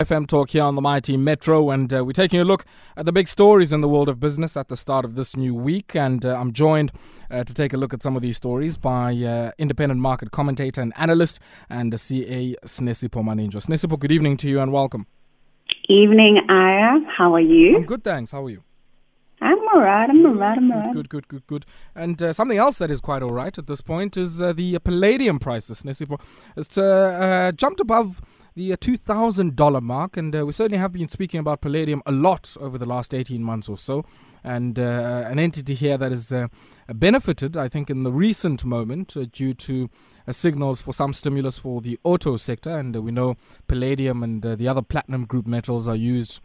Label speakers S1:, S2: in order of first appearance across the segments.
S1: FM Talk here on the Mighty Metro, and uh, we're taking a look at the big stories in the world of business at the start of this new week. And uh, I'm joined uh, to take a look at some of these stories by uh, independent market commentator and analyst and CA Sinesipho Maninjwa. Sinesipho, good evening to you and welcome.
S2: Evening, Aya. How are you?
S1: I'm good, thanks. How are you?
S2: I'm alright. I'm alright. I'm alright.
S1: Good, good, good, good. And uh, something else that is quite alright at this point is uh, the palladium prices. Sinesipho, it's uh, jumped above the uh, $2,000 mark, and uh, we certainly have been speaking about palladium a lot over the last 18 months or so. And uh, an entity here that has uh, benefited, I think, in the recent moment uh, due to uh, signals for some stimulus for the auto sector. And we know palladium and the other platinum group metals are used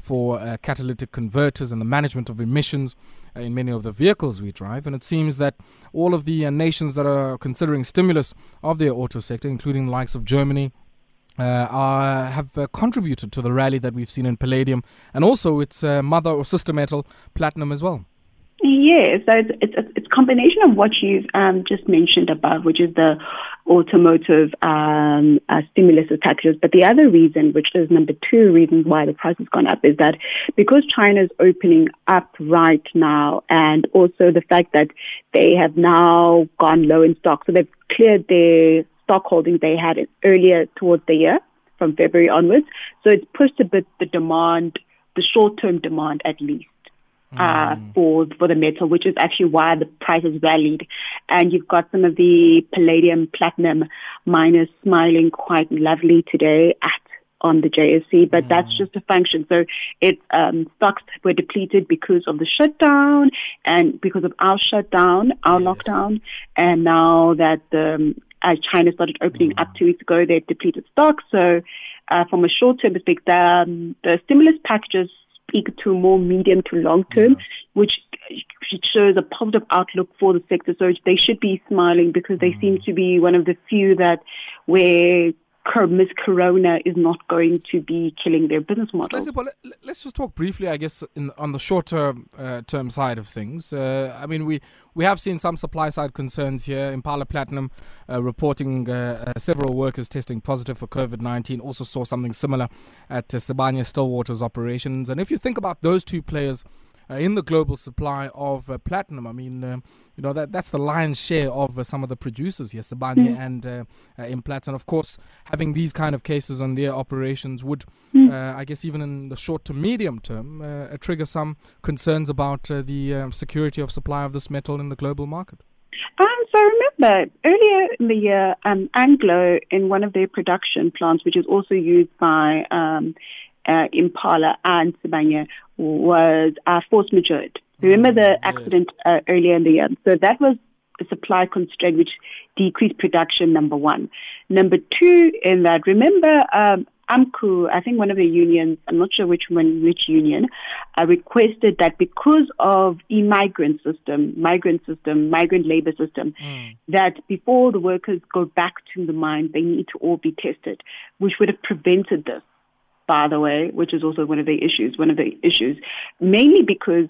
S1: for catalytic converters and the management of emissions in many of the vehicles we drive. And it seems that all of the nations that are considering stimulus of their auto sector, including the likes of Germany, are, have uh, contributed to the rally that we've seen in palladium and also its uh, mother or sister metal, platinum, as well.
S2: Yeah, so it's, it's, it's a combination of what you've um, just mentioned above, which is the automotive um, uh, stimulus. But the other reason, which is number two reason why the price has gone up, is that because China is opening up right now, and also the fact that they have now gone low in stock, so they've cleared their stock holdings they had earlier towards the year from February onwards. So it's pushed a bit the demand, the short term demand at least. Uh, mm. for for the metal, which is actually why the price has rallied, and you've got some of the palladium, platinum miners smiling quite lovely today at on the JSE, but mm. that's just a function. So it um, stocks were depleted because of the shutdown and because of our shutdown, our yes. lockdown, and now that the as China started opening up two weeks ago, they've depleted stocks. So, uh, from a short term perspective, um, the stimulus packages speak to more medium to long term, yeah. which shows a positive outlook for the sector. So they should be smiling because they mm. seem to be one of the few that where Miss Corona is not going to be killing their business model.
S1: So let's just talk briefly, I guess, in, on the short term uh, term side of things. Uh, I mean, we we have seen some supply side concerns here. Impala Platinum uh, reporting uh, uh, several workers testing positive for COVID nineteen. Also saw something similar at uh, Sibanye Stillwater's operations. And if you think about those two players in the global supply of uh, platinum. I mean, uh, you know that that's the lion's share of uh, some of the producers here, Sibanye mm. and uh, uh, Implats, and of course, having these kind of cases on their operations would, mm. I guess, even in the short to medium term, trigger some concerns about the um, security of supply of this metal in the global market.
S2: Um, so I remember earlier in the year, um, Anglo in one of their production plants, which is also used by um, uh, Impala and Sibanye was uh, force majeure. Remember the mm, accident uh, earlier in the year? So that was a supply constraint which decreased production, number one. Number two, in that, remember um, AMCU, I think one of the unions, I'm not sure which one, which union, uh, requested that because of e-migrant system, migrant system, migrant labor system, mm. that before the workers go back to the mine, they need to all be tested, which would have prevented this by the way, which is also one of the issues, one of the issues, mainly because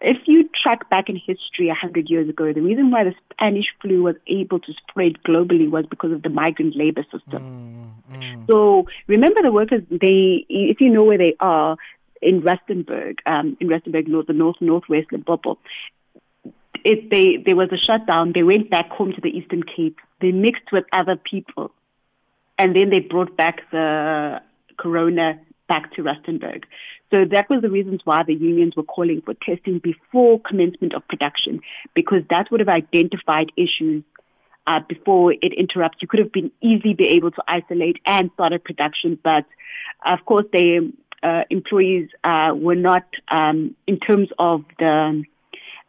S2: if you track back in history 100 years ago, the reason why the Spanish flu was able to spread globally was because of the migrant labor system. Mm, mm. So remember the workers, they, if you know where they are, in Rustenburg, um, in Rustenburg, north, the north, northwest Limpopo, it, they, there was a shutdown. They went back home to the Eastern Cape. They mixed with other people. And then they brought back the corona back to Rustenburg. So that was the reasons why the unions were calling for testing before commencement of production, because that would have identified issues uh, before it interrupts. You could have been easily be able to isolate and start a production, but of course, the uh, employees uh, were not, um, in terms of the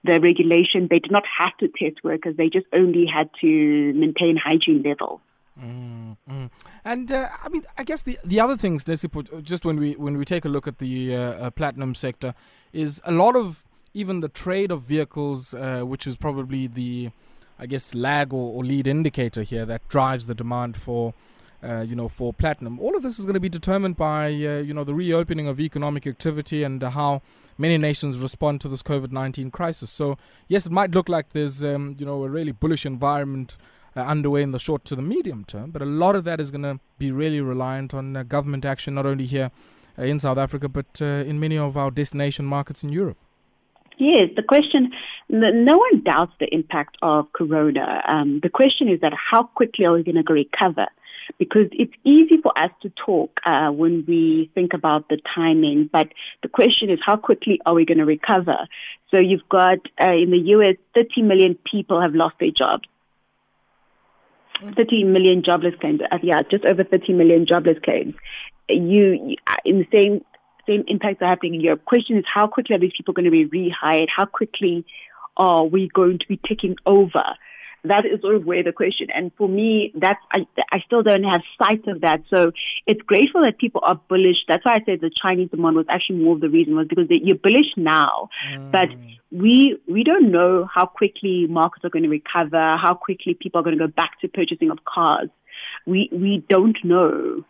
S2: the regulation, they did not have to test workers. They just only had to maintain hygiene levels.
S1: Mm. And uh, I mean, I guess the the other things, just when we when we take a look at the uh, uh, platinum sector, is a lot of even the trade of vehicles, uh, which is probably the, I guess, lag or, or lead indicator here that drives the demand for. Uh, you know, for platinum, all of this is going to be determined by, uh, you know, the reopening of economic activity and how many nations respond to this COVID nineteen crisis. So, yes, it might look like there's, um, you know, a really bullish environment uh, underway in the short to the medium term. But a lot of that is going to be really reliant on uh, government action, not only here uh, in South Africa, but uh, in many of our destination markets in Europe.
S2: Yes, the question, no one doubts the impact of corona. Um, the question is that how quickly are we going to recover? Because it's easy for us to talk uh, when we think about the timing, but the question is how quickly are we going to recover? So you've got uh, in the US, 30 million people have lost their jobs. 30 million jobless claims. Uh, yeah, just over 30 million jobless claims. You, uh, in the same same impacts are happening in Europe. Question is, how quickly are these people going to be rehired? How quickly are we going to be taking over? That is sort of where the question. And for me, that's I, I still don't have sight of that. So it's grateful that people are bullish. That's why I said the Chinese demand was actually more of the reason was because they, you're bullish now, mm. but we we don't know how quickly markets are going to recover, how quickly people are going to go back to purchasing of cars. We we don't know.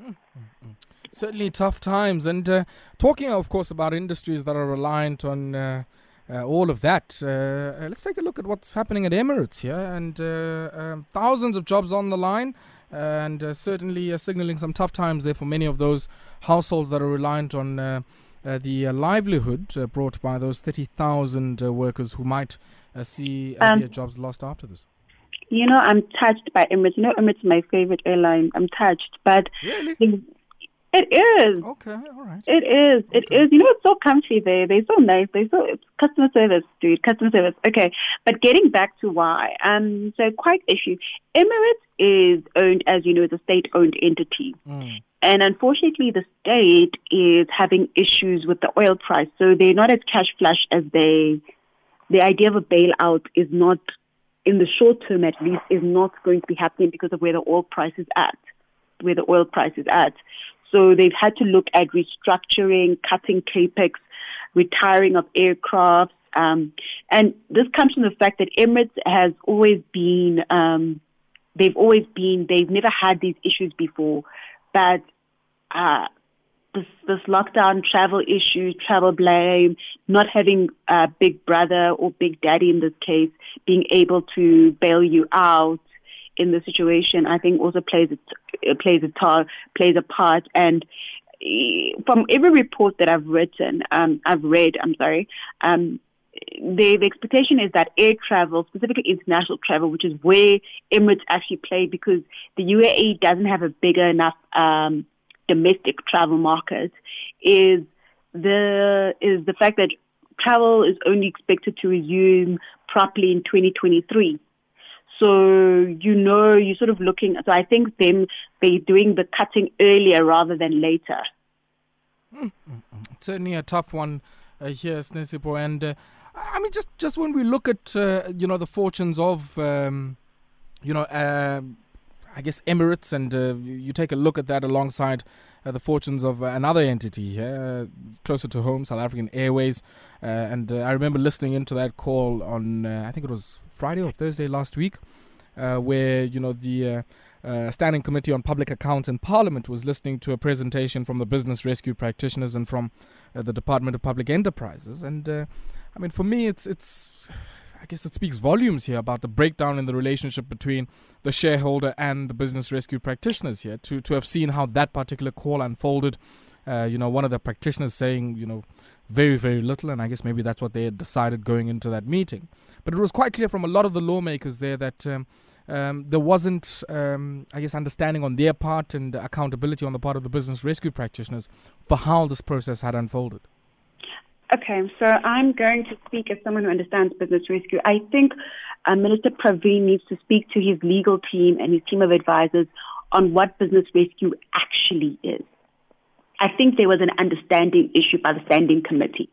S1: Mm-hmm. Certainly tough times. And uh, talking, of course, about industries that are reliant on uh, uh, all of that, uh, uh, let's take a look at what's happening at Emirates here. And uh, um, thousands of jobs on the line. And certainly signaling some tough times there for many of those households that are reliant on the livelihood brought by those 30,000 workers who might see um, their jobs lost after this.
S2: You know, I'm touched by Emirates. You know, Emirates is my favorite airline. I'm touched, but
S1: really?
S2: It is.
S1: Okay, all right.
S2: It is. Okay. It is. You know, it's so comfy there. They're so nice. They're so it's customer service, dude. Customer service. Okay, but getting back to why. Um, so quite issue. Emirates is owned, as you know, it's a state-owned entity, mm. and unfortunately, the state is having issues with the oil price. So they're not as cash flush as they. The idea of a bailout is not, in the short term at least, is not going to be happening because of where the oil price is at. Where the oil price is at. So they've had to look at restructuring, cutting capex, retiring of aircraft. Um, and this comes from the fact that Emirates has always been, um, they've always been, they've never had these issues before. But uh, this, this lockdown, travel issues, travel blame, not having a big brother or big daddy in this case, being able to bail you out, in the situation, I think also plays a, plays a plays a part. And from every report that I've written, um, I've read, I'm sorry, um, the, the expectation is that air travel, specifically international travel, which is where Emirates actually play, because the UAE doesn't have a bigger enough um, domestic travel market, is the is the fact that travel is only expected to resume properly in 2023. So you know, you're sort of looking. So I think them they're doing the cutting earlier rather than later.
S1: Mm-hmm. Certainly a tough one uh, here, Sinesipho. And uh, I mean, just just when we look at uh, you know the fortunes of um, you know um, I guess Emirates, and uh, you take a look at that alongside uh, the fortunes of uh, another entity here, closer to home, South African Airways. and I remember listening into that call on, I think it was Friday or Thursday last week, where, you know, the uh, Standing Committee on Public Accounts in Parliament was listening to a presentation from the business rescue practitioners and from uh, the Department of Public Enterprises. And uh, I mean, for me, it's it's I guess it speaks volumes here about the breakdown in the relationship between the shareholder and the business rescue practitioners here. To to have seen how that particular call unfolded, uh, you know, one of the practitioners saying, you know, very very little, and I guess maybe that's what they had decided going into that meeting. But it was quite clear from a lot of the lawmakers there that. Um, um, there wasn't, um, I guess, understanding on their part and accountability on the part of the business rescue practitioners for how this process had unfolded.
S2: Okay, so I'm going to speak as someone who understands business rescue. I think uh, Minister Pravin needs to speak to his legal team and his team of advisors on what business rescue actually is. I think there was an understanding issue by the standing committee.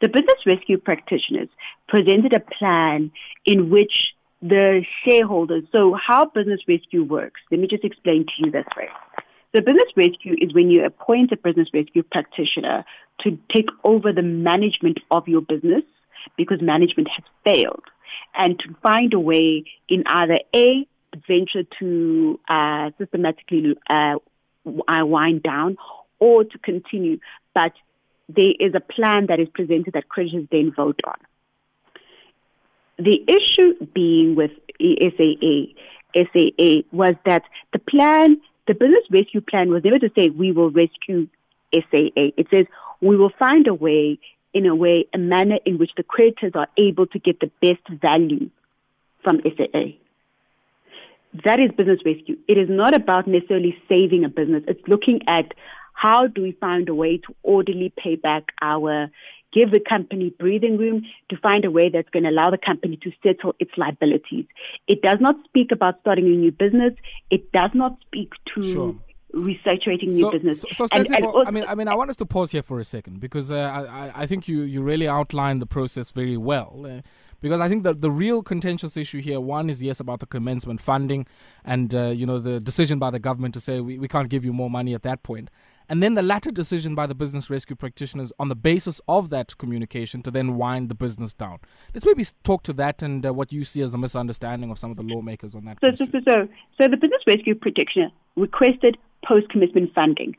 S2: The business rescue practitioners presented a plan in which the shareholders, so how business rescue works, let me just explain to you this way. The business rescue is when you appoint a business rescue practitioner to take over the management of your business because management has failed and to find a way in either A, venture to uh, systematically uh, wind down or to continue. But there is a plan that is presented that creditors then vote on. The issue being with SAA, SAA was that the plan, the business rescue plan was never to say we will rescue SAA. It says we will find a way, in a way, a manner in which the creditors are able to get the best value from SAA. That is business rescue. It is not about necessarily saving a business. It's looking at how do we find a way to orderly pay back our give the company breathing room to find a way that's going to allow the company to settle its liabilities. It does not speak about starting a new business. It does not speak to sure. restructuring new
S1: so,
S2: business.
S1: So, so and, and also, I mean, I mean, I want us to pause here for a second because uh, I, I think you, you really outlined the process very well. Uh, because I think that the real contentious issue here, one is yes about the commencement funding, and uh, you know the decision by the government to say we, we can't give you more money at that point, and then the latter decision by the business rescue practitioners on the basis of that communication to then wind the business down. Let's maybe talk to that and uh, what you see as the misunderstanding of some of the lawmakers on that.
S2: So, so, so, so, so the business rescue practitioner requested post commitment funding.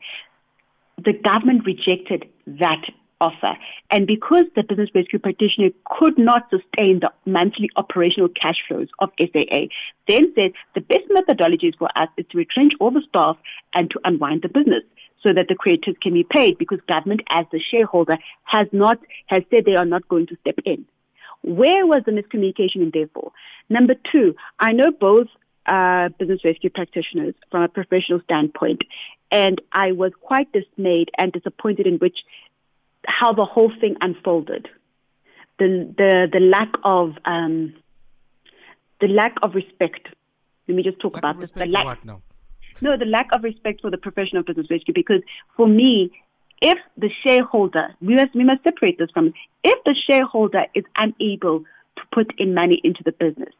S2: The government rejected that offer. And because the business rescue practitioner could not sustain the monthly operational cash flows of SAA, then said the best methodologies for us is to retrench all the staff and to unwind the business so that the creators can be paid because government as the shareholder has not has said they are not going to step in. Where was the miscommunication and therefore? Number two, I know both uh, business rescue practitioners from a professional standpoint, and I was quite dismayed and disappointed in which how the whole thing unfolded. The the the lack of um, the lack of respect. Let me just talk
S1: lack
S2: about
S1: this.
S2: The
S1: lack, what? No,
S2: the lack of respect for the profession of business rescue. Because for me, if the shareholder, we must, we must separate this from, if the shareholder is unable to put in money into the business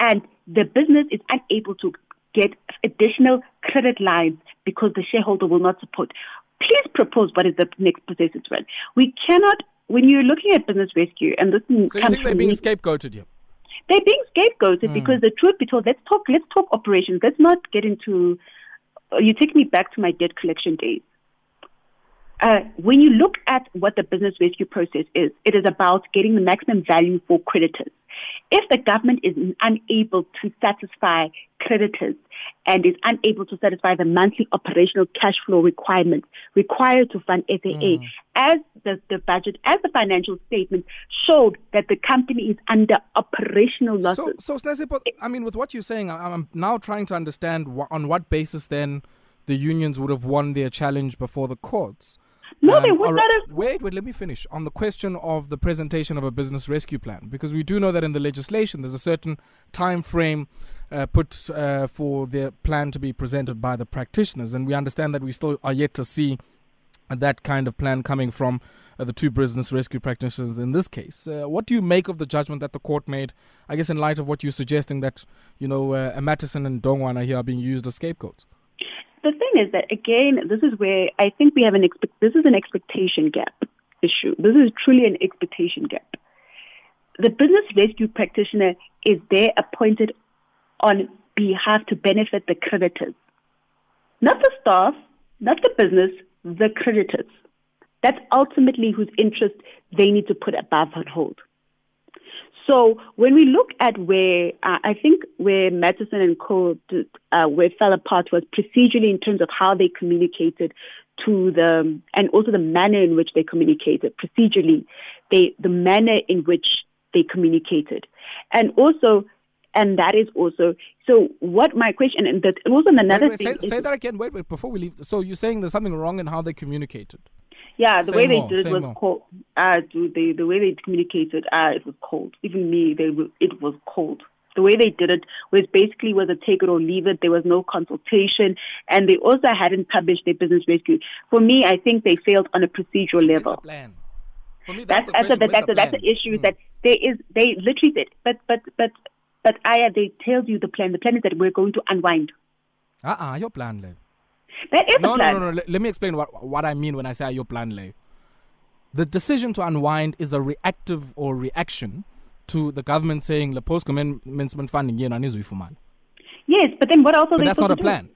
S2: and the business is unable to get additional credit lines because the shareholder will not support, please propose what is the next process to run. We cannot, when you're looking at business rescue, and this
S1: so you think they're being scapegoated here?
S2: They're being scapegoated mm. because the truth be told, let's talk. Let's talk operations. Let's not get into. You take me back to my debt collection days. Uh, when you look at what the business rescue process is, it is about getting the maximum value for creditors. If the government is unable to satisfy creditors and is unable to satisfy the monthly operational cash flow requirements required to fund SAA, mm. as the, the budget, as the financial statement showed that the company is under operational losses.
S1: So, so I mean, with what you're saying, I'm now trying to understand on what basis then the unions would have won their challenge before the courts.
S2: No, um, they would not have.
S1: Wait, wait, let me finish. On the question of the presentation of a business rescue plan, because we do know that in the legislation there's a certain time frame uh, put uh, for the plan to be presented by the practitioners, and we understand that we still are yet to see that kind of plan coming from uh, the two business rescue practitioners in this case. Uh, what do you make of the judgment that the court made? I guess in light of what you're suggesting that you know uh, Matuson and Dongwana here are being used as scapegoats
S2: the thing is that again, this is where I think we have an expect. This is an expectation gap issue. This is truly an expectation gap. The business rescue practitioner is there appointed on behalf to benefit the creditors, not the staff, not the business, the creditors. That's ultimately whose interest they need to put above on hold. So when we look at where uh, I think where Matuson and Co. Uh, where fell apart was procedurally in terms of how they communicated to the and also the manner in which they communicated procedurally, they the manner in which they communicated, and also and that is also so. What my question and that also another
S1: wait, wait, thing. Say, say that again. Wait, wait. Before we leave, so you're saying there's something wrong in how they communicated?
S2: Yeah, the way they did it was more. cold. Uh, the the way they communicated, uh, it was cold. Even me, they it was cold. The way they did it was basically was a take it or leave it. There was no consultation, and they also hadn't published their business rescue. For me, I think they failed on a procedural level. For me, that's that's, the, that's, the, that's the issue. Mm. That there is they literally did, but but but but Aya, they tell you the plan. The plan is that we're going to unwind.
S1: Ah, uh-uh, your plan, Lev.
S2: That is
S1: no,
S2: plan.
S1: No, no, no. Let me explain what, what I mean when I say your plan lay. The decision to unwind is a reactive or reaction to the government saying the post commencement funding yena nizuyifumana.
S2: Yes, but then what else are
S1: but
S2: they
S1: that's not a
S2: do?
S1: plan.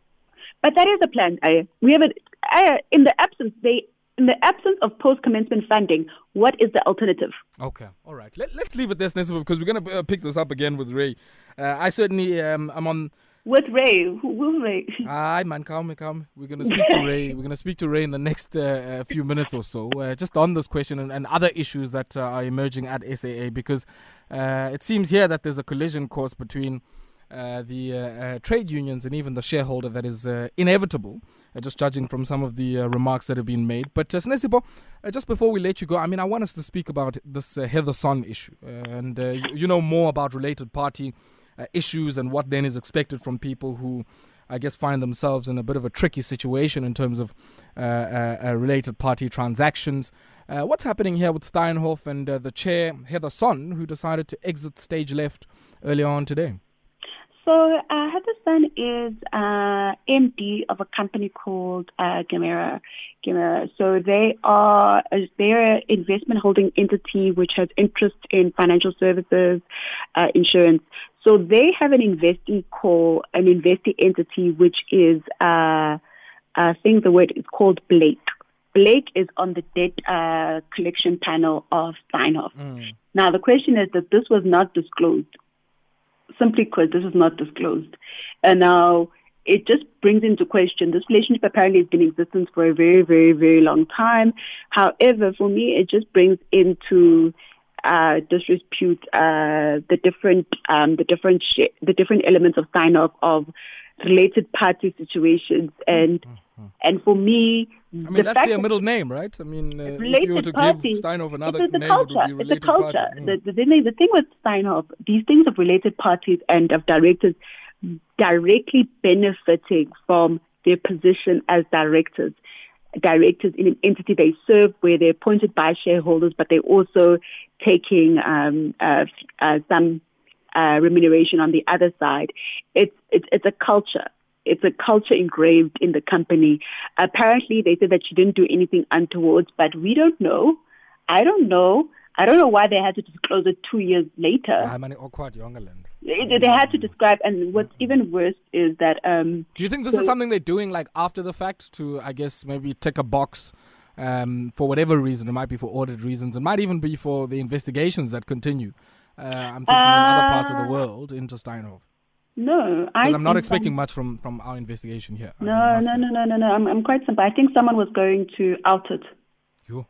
S2: But that is a plan. I, we have a, I, in the absence they in the absence of post commencement funding, what is the alternative?
S1: Okay, all right. Let, us leave it there, Sinesipho, because we're going to uh, pick this up again with Ray. Uh, I certainly um, am on.
S2: With Ray, who, who Ray?
S1: Aye, man, calm, calm. We're going to speak to Ray. We're going to speak to Ray in the next uh, few minutes or so, uh, just on this question and, and other issues that uh, are emerging at SAA, because uh, it seems here that there's a collision course between uh, the uh, uh, trade unions and even the shareholder that is uh, inevitable, just judging from some of the remarks that have been made. But uh, Sinesipho, just before we let you go, I mean, I want us to speak about this Heather Sonn issue. and you, you, know more about related party issues and what then is expected from people who. I guess find themselves in a bit of a tricky situation in terms of related party transactions. what's happening here with Steinhoff and the chair, Heather Sonn, who decided to exit stage left earlier on today?
S2: So uh, Sonn is uh, MD of a company called uh, Gamera. Gamera. So they are they're an investment holding entity which has interest in financial services, uh, insurance. So they have an investee call, an investee entity which is uh, I think the word is called Blake. Blake is on the debt uh, collection panel of Steinhoff. Mm. Now the question is that this was not disclosed simply because this is not disclosed. And now it just brings into question this relationship apparently has been in existence for a very, very, very long time. However, for me, it just brings into uh, disrepute uh, the different um, the different sh- the different elements of sign off of related party situations and mm-hmm. and for me
S1: I mean that's their middle name right I mean uh, if you were to party, give Steinhoff another
S2: it's
S1: name
S2: culture.
S1: it would be
S2: related it's a culture
S1: party.
S2: Mm. The, the, thing, the thing with Steinhoff these things of related parties and of directors directly benefiting from their position as directors directors in an entity they serve where they're appointed by shareholders but they're also taking um, uh, uh, some uh, remuneration on the other side. It's, it's, it's a culture. It's a culture engraved in the company. Apparently, they said that she didn't do anything untoward, but we don't know. I don't know. I don't know why they had to disclose it two years later.
S1: I'm an awkward Jongerland.
S2: They had to describe, and what's even worse is that. Um,
S1: Do you think this so, is something they're doing like after the fact to, I guess, maybe tick a box um, for whatever reason? It might be for audit reasons. It might even be for the investigations that continue. Uh, I'm thinking uh, in other parts of the uh, world into Steinhoff.
S2: No,
S1: I. am not expecting much from from our investigation here.
S2: No, I no, no, no, no, no. I'm I'm quite simple. I think someone was going to out it.
S1: You.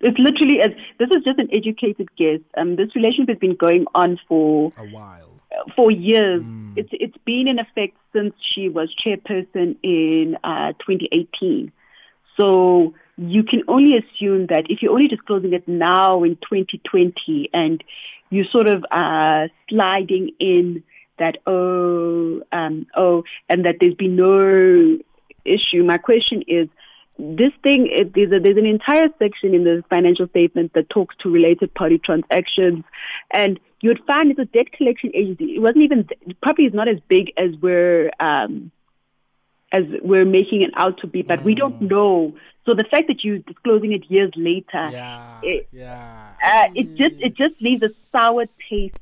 S2: It's literally as this is just an educated guess. Um, this relationship has been going on for
S1: a while,
S2: for years. Mm. It's it's been in effect since she was chairperson in uh, 2018. So you can only assume that if you're only disclosing it now in 2020 and you sort of uh, sliding in that oh um, oh and that there's been no issue. My question is this thing there's, a, there's an entire section in the financial statement that talks to related party transactions and you would find it's a debt collection agency it wasn't even probably is not as big as we're um, as we're making it out to be but mm. we don't mm. know so the fact that you're disclosing it years later,
S1: yeah, it, yeah,
S2: uh, it just it just leaves a sour taste.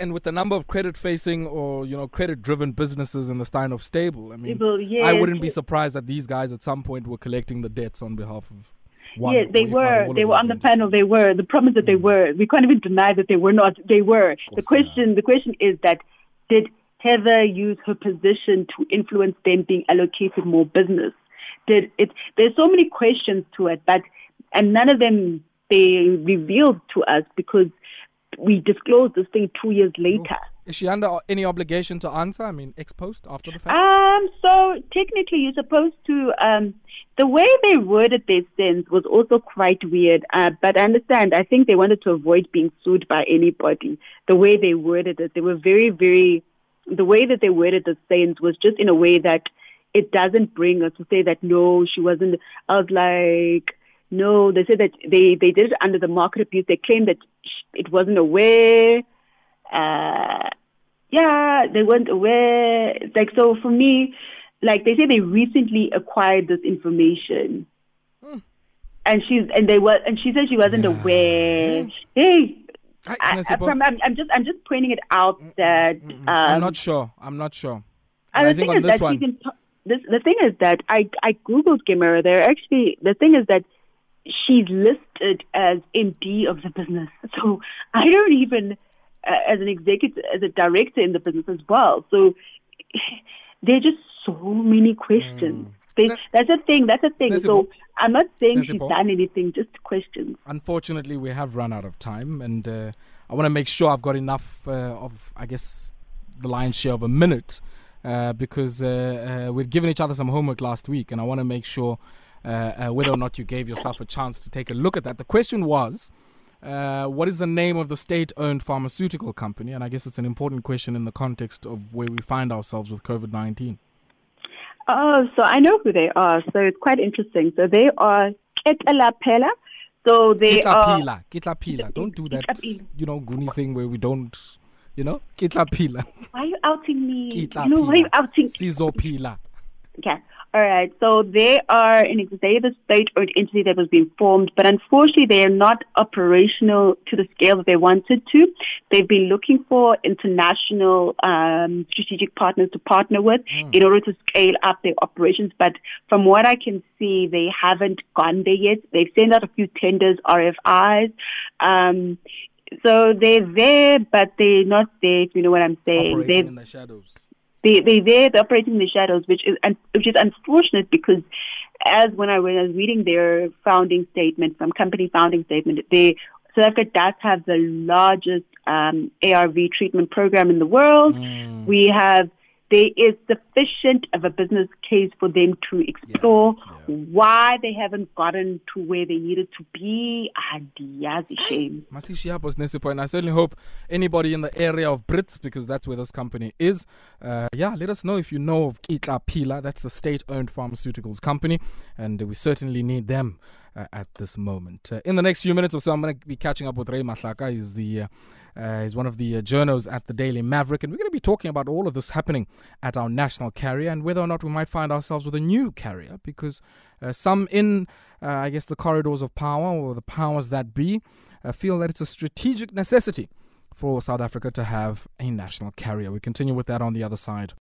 S1: And with the number of credit-facing or you know credit-driven businesses in the Steinhoff stable, I mean,
S2: yes.
S1: I wouldn't be surprised that these guys at some point were collecting the debts on behalf of. One
S2: yeah, they were. They were on the entities. panel. They were. The problem is that mm. they were. We can't even deny that they were not. They were. The question. The question is that did Heather use her position to influence them being allocated more business? did it. There's so many questions to it, but and none of them they revealed to us because we disclosed this thing two years later.
S1: Is she under any obligation to answer? I mean, ex post after the fact.
S2: Um. So technically, you're supposed to. Um. The way they worded their sentence was also quite weird. Uh, but I understand. I think they wanted to avoid being sued by anybody. The way they worded it, they were very, very. The way that they worded the sentence was just in a way that it doesn't bring us to say that no, she wasn't. I was like, no. They said that they they did it under the market abuse. They claimed that it wasn't aware. Uh, yeah, they weren't aware. Like so, for me, like they say, they recently acquired this information. Hmm. And she's and they were and she said she wasn't yeah. aware. Hmm. Hey, I, am just I'm just pointing it out that um,
S1: I'm not sure. I'm not sure. And I think on this one,
S2: this, the thing is that I I googled Gamera. They're actually the thing is that she's listed as MD of the business. So I don't even, uh, as an executive, as a director in the business as well. So there are just so many questions. Mm. They, that's a thing. That's a thing. So I'm not saying she's done anything. Just questions.
S1: Unfortunately, we have run out of time, and uh, I want to make sure I've got enough uh, of, I guess, the lion's share of a minute, uh, because uh, uh, we'd given each other some homework last week, and I want to make sure uh, whether or not you gave yourself a chance to take a look at that. The question was. what is the name of the state owned pharmaceutical company? And I guess it's an important question in the context of where we find ourselves with COVID 19.
S2: Oh, so I know who they are. So it's quite interesting. So they are Ketlaphela. So they
S1: Kitlapila. are Kitlapila. Don't do that, you know, Goonie thing where we don't, you know, Kitlapila.
S2: Why are you outing me? Kitlapila. You know, why are you outing?
S1: Sizopila.
S2: Okay. All right. So they are in they the state-owned entity that was being formed, but unfortunately they are not operational to the scale that they wanted to. They've been looking for international um, strategic partners to partner with mm. in order to scale up their operations. But from what I can see, they haven't gone there yet. They've sent out a few tenders, RFIs. Um, so they're there, but they're not there. If you know what I'm saying?
S1: Operating they're in the shadows
S2: they they there they're operating in the shadows, which is which is unfortunate because as when I was reading their founding statement, some company founding statement, they South Africa does have the largest um, ARV treatment program in the world. Mm. We have there is sufficient of a business case for them to explore yeah, yeah. why they haven't gotten to where they needed to be. And yes, shame.
S1: And I certainly hope anybody in the area of Brits, because that's where this company is, uh, yeah, let us know if you know of Kitla Pila. That's the state owned pharmaceuticals company, and we certainly need them at this moment. Uh, in the next few minutes or so, I'm going to be catching up with Ray Mahlaka. He's the uh, uh, he's one of the uh, journos at the Daily Maverick, and we're going to be talking about all of this happening at our national carrier and whether or not we might find ourselves with a new carrier because uh, some in, I guess, the corridors of power or the powers that be feel that it's a strategic necessity for South Africa to have a national carrier. We continue with that on the other side.